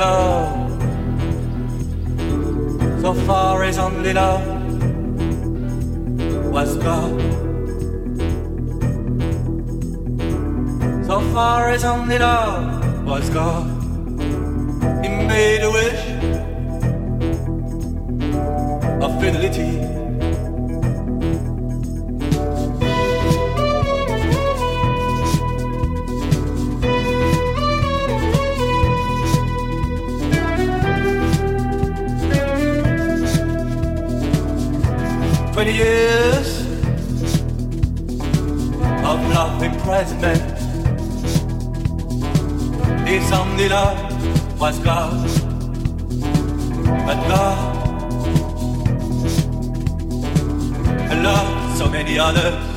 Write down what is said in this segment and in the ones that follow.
love. So far as only love was God. So far as only love was God. He made a wish of fidelity. Twenty years of love imprisonment. His only love was God, but God love so many others.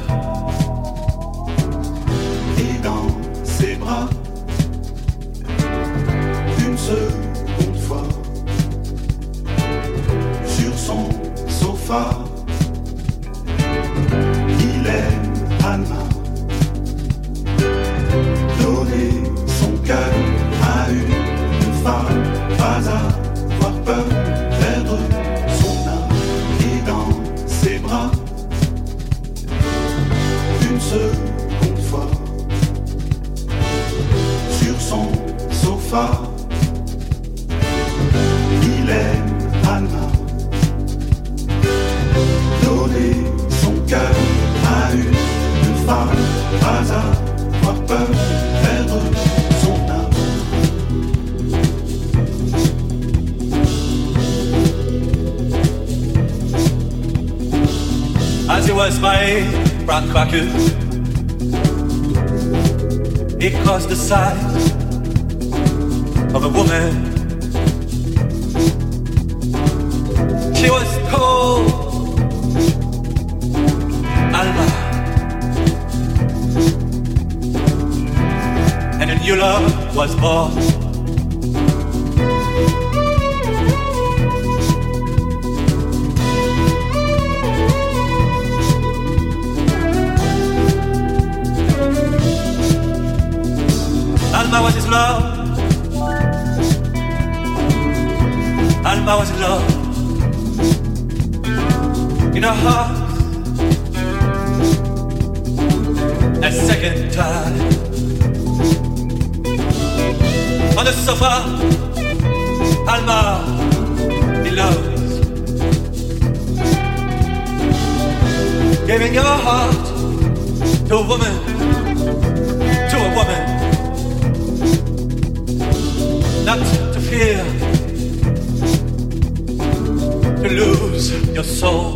As was my rock cracker. It caused the size of a woman. She was cold, Alma, and a new love was born. Alma was his love. Alma was his love. In her heart, a second time. On the sofa, Alma, he loves. Giving your heart to a woman, to a woman not to fear to lose your soul.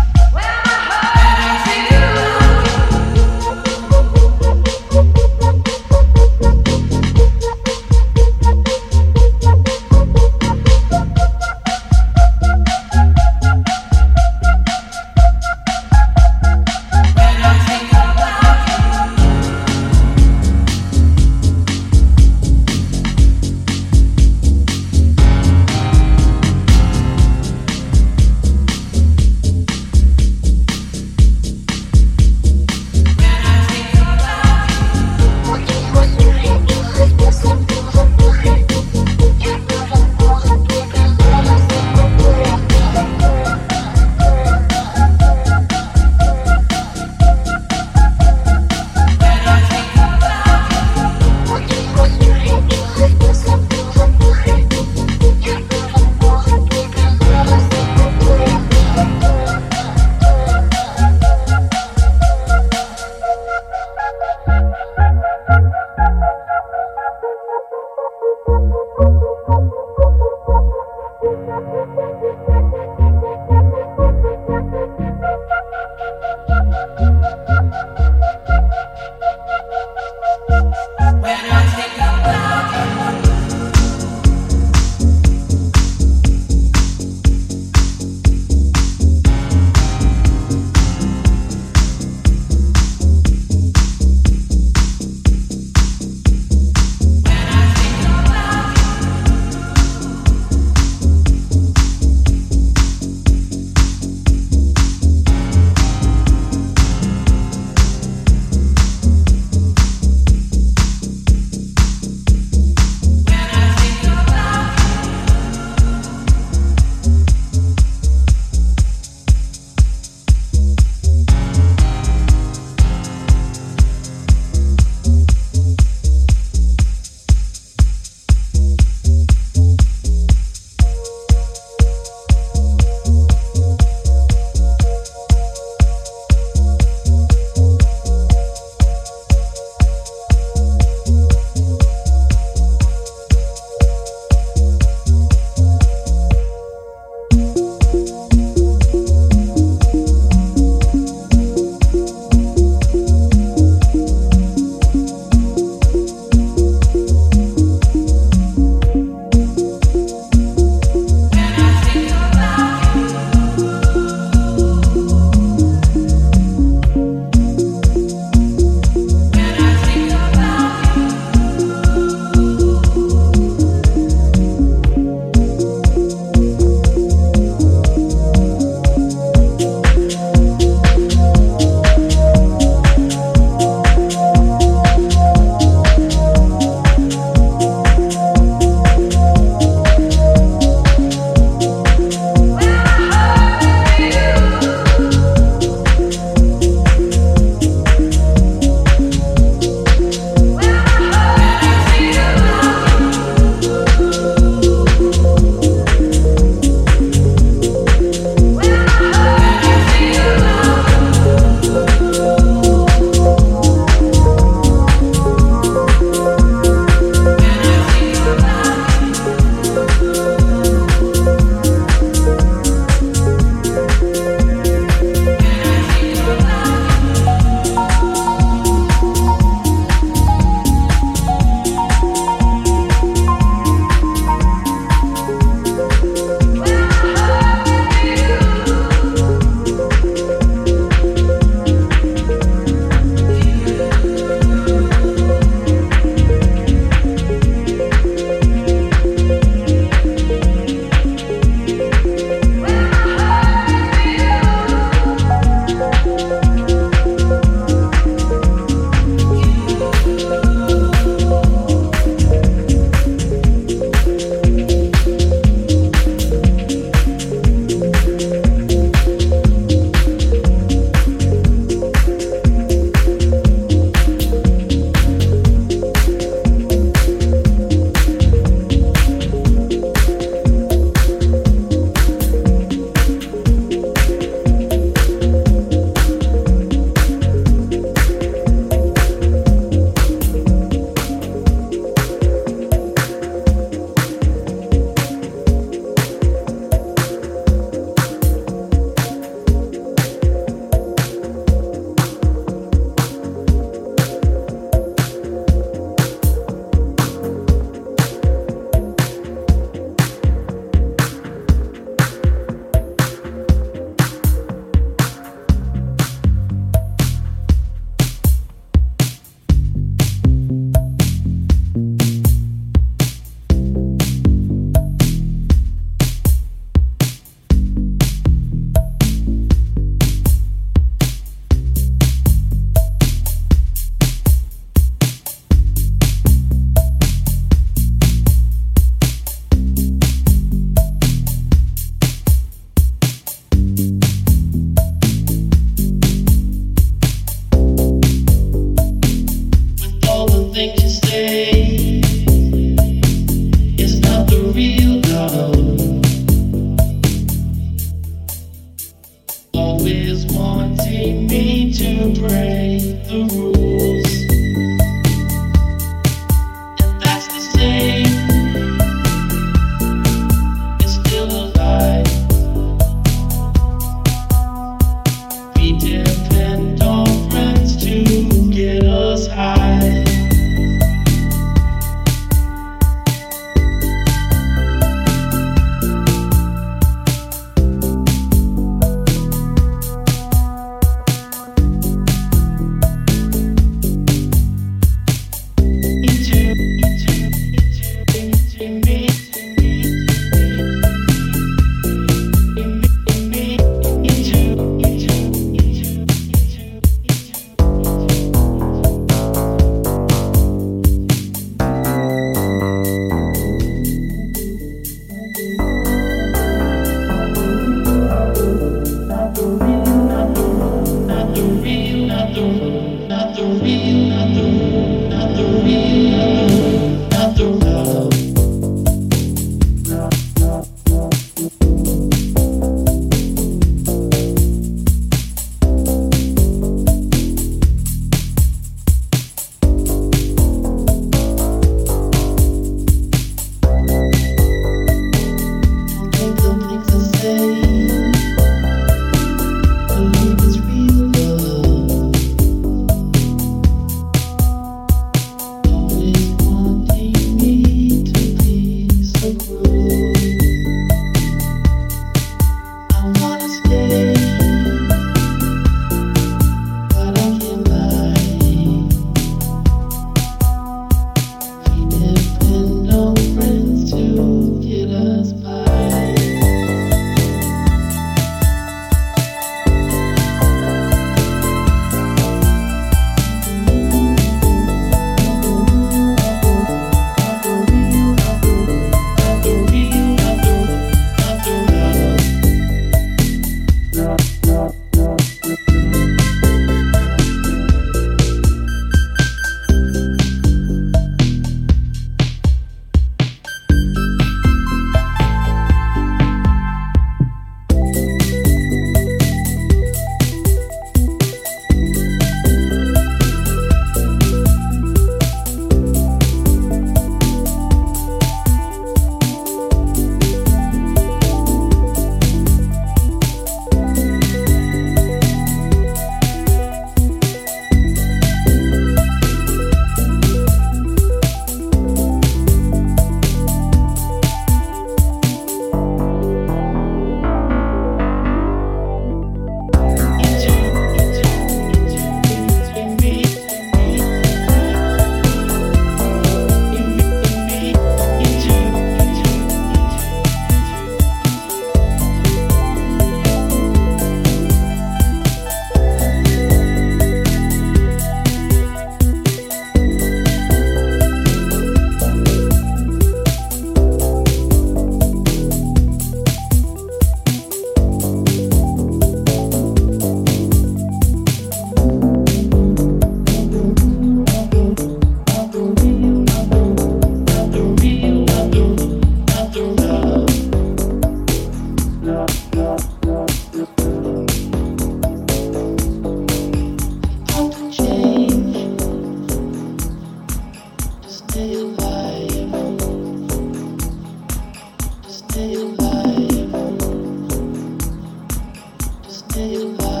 If I